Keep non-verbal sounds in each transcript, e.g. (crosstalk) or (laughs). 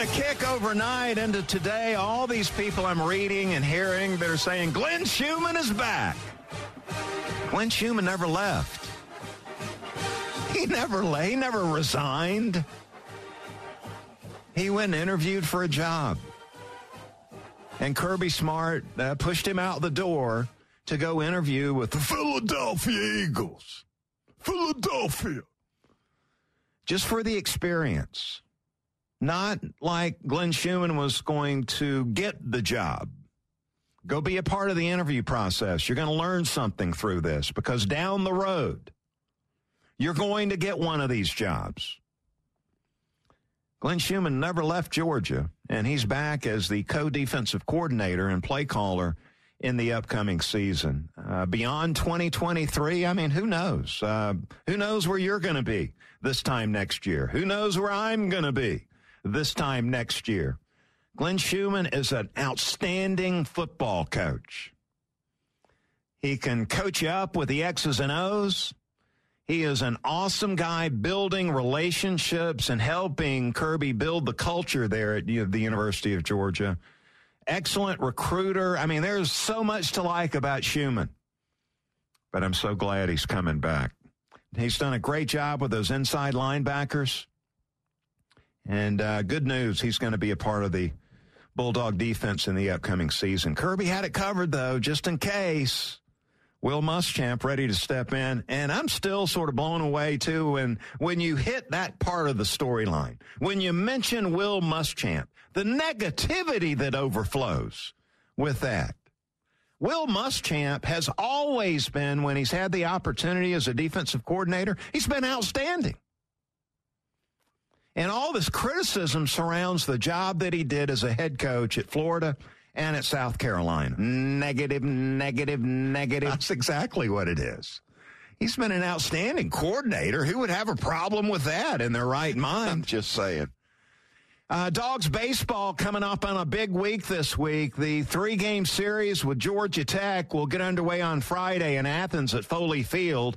A kick overnight into today. All these people I'm reading and hearing that are saying Glenn Schumann is back. Glenn Schumann never left. He never lay, never resigned. He went and interviewed for a job. And Kirby Smart uh, pushed him out the door to go interview with the Philadelphia Eagles. Philadelphia. Just for the experience. Not like Glenn Schumann was going to get the job. Go be a part of the interview process. You're going to learn something through this because down the road, you're going to get one of these jobs. Glenn Schumann never left Georgia, and he's back as the co defensive coordinator and play caller in the upcoming season. Uh, beyond 2023, I mean, who knows? Uh, who knows where you're going to be this time next year? Who knows where I'm going to be? This time next year. Glenn Schumann is an outstanding football coach. He can coach you up with the X's and O's. He is an awesome guy building relationships and helping Kirby build the culture there at the University of Georgia. Excellent recruiter. I mean, there's so much to like about Schumann, but I'm so glad he's coming back. He's done a great job with those inside linebackers. And uh, good news, he's going to be a part of the Bulldog defense in the upcoming season. Kirby had it covered, though, just in case. Will Muschamp ready to step in. And I'm still sort of blown away, too, when, when you hit that part of the storyline. When you mention Will Muschamp, the negativity that overflows with that. Will Muschamp has always been, when he's had the opportunity as a defensive coordinator, he's been outstanding. And all this criticism surrounds the job that he did as a head coach at Florida and at South Carolina. Negative, negative, negative. That's exactly what it is. He's been an outstanding coordinator. Who would have a problem with that in their right mind? I'm (laughs) just saying. Uh, Dogs baseball coming up on a big week this week. The three game series with Georgia Tech will get underway on Friday in Athens at Foley Field.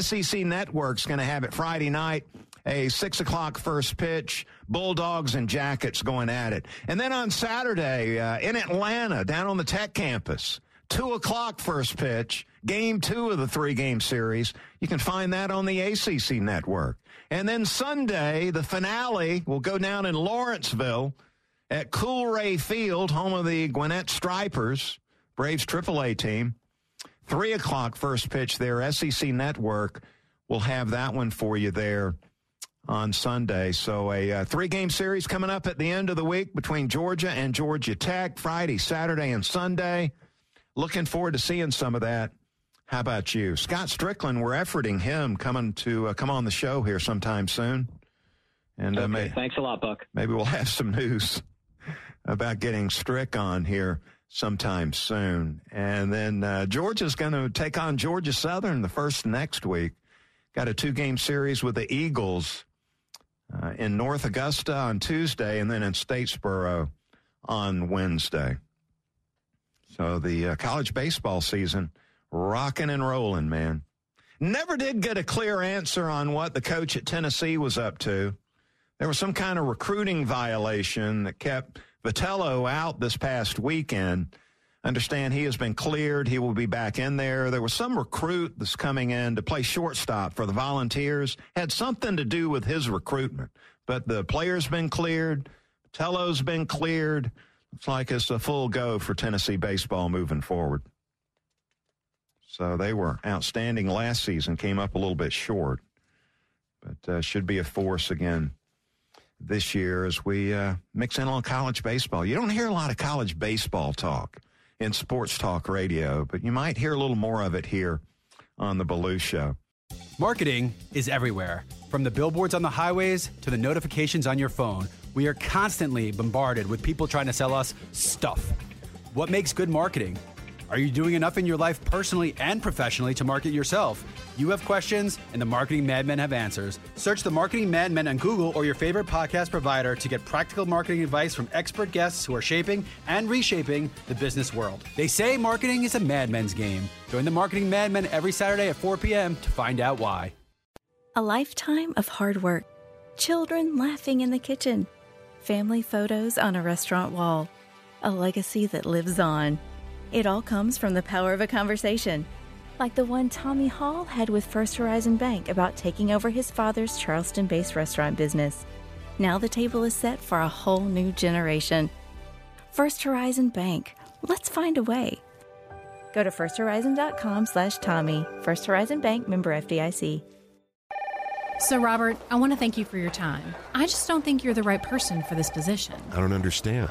SEC Network's going to have it Friday night a six o'clock first pitch. Bulldogs and Jackets going at it. And then on Saturday uh, in Atlanta, down on the Tech campus, two o'clock first pitch, game two of the three game series. You can find that on the ACC network. And then Sunday, the finale will go down in Lawrenceville at Coolray Field, home of the Gwinnett Stripers, Braves AAA team. Three o'clock first pitch there. SEC Network will have that one for you there on Sunday. So a uh, three-game series coming up at the end of the week between Georgia and Georgia Tech, Friday, Saturday, and Sunday. Looking forward to seeing some of that. How about you, Scott Stricklin? We're efforting him coming to uh, come on the show here sometime soon. And uh, may, thanks a lot, Buck. Maybe we'll (laughs) have some news about getting Strick on here sometime soon. And then uh, Georgia's going to take on Georgia Southern the first next week. Got a two game series with the Eagles uh, in North Augusta on Tuesday and then in Statesboro on Wednesday. So the uh, college baseball season rocking and rolling, man. Never did get a clear answer on what the coach at Tennessee was up to. There was some kind of recruiting violation that kept Vitello out this past weekend understand he has been cleared. He will be back in there. There was some recruit that's coming in to play shortstop for the Volunteers. Had something to do with his recruitment. But the player's been cleared. Tello's been cleared. Looks like it's a full go for Tennessee baseball moving forward. So they were outstanding last season, came up a little bit short, but uh, should be a force again this year as we uh, mix in on college baseball. You don't hear a lot of college baseball talk in sports talk radio, but you might hear a little more of it here on the Belue Show. Marketing is everywhere. From the billboards on the highways to the notifications on your phone, we are constantly bombarded with people trying to sell us stuff. What makes good marketing? Are you doing enough in your life personally and professionally to market yourself? You have questions, and the Marketing Madmen have answers. Search the Marketing Madmen on Google or your favorite podcast provider to get practical marketing advice from expert guests who are shaping and reshaping the business world. They say marketing is a madmen's game. Join the Marketing Madmen every Saturday at 4 p.m. to find out why. A lifetime of hard work, children laughing in the kitchen, family photos on a restaurant wall, a legacy that lives on. It all comes from the power of a conversation, like the one Tommy Hall had with First Horizon Bank about taking over his father's Charleston based restaurant business. Now the table is set for a whole new generation. First Horizon Bank. Let's find a way. Go to firsthorizon.com slash Tommy. First Horizon Bank member FDIC. So, Robert, I want to thank you for your time. I just don't think you're the right person for this position. I don't understand.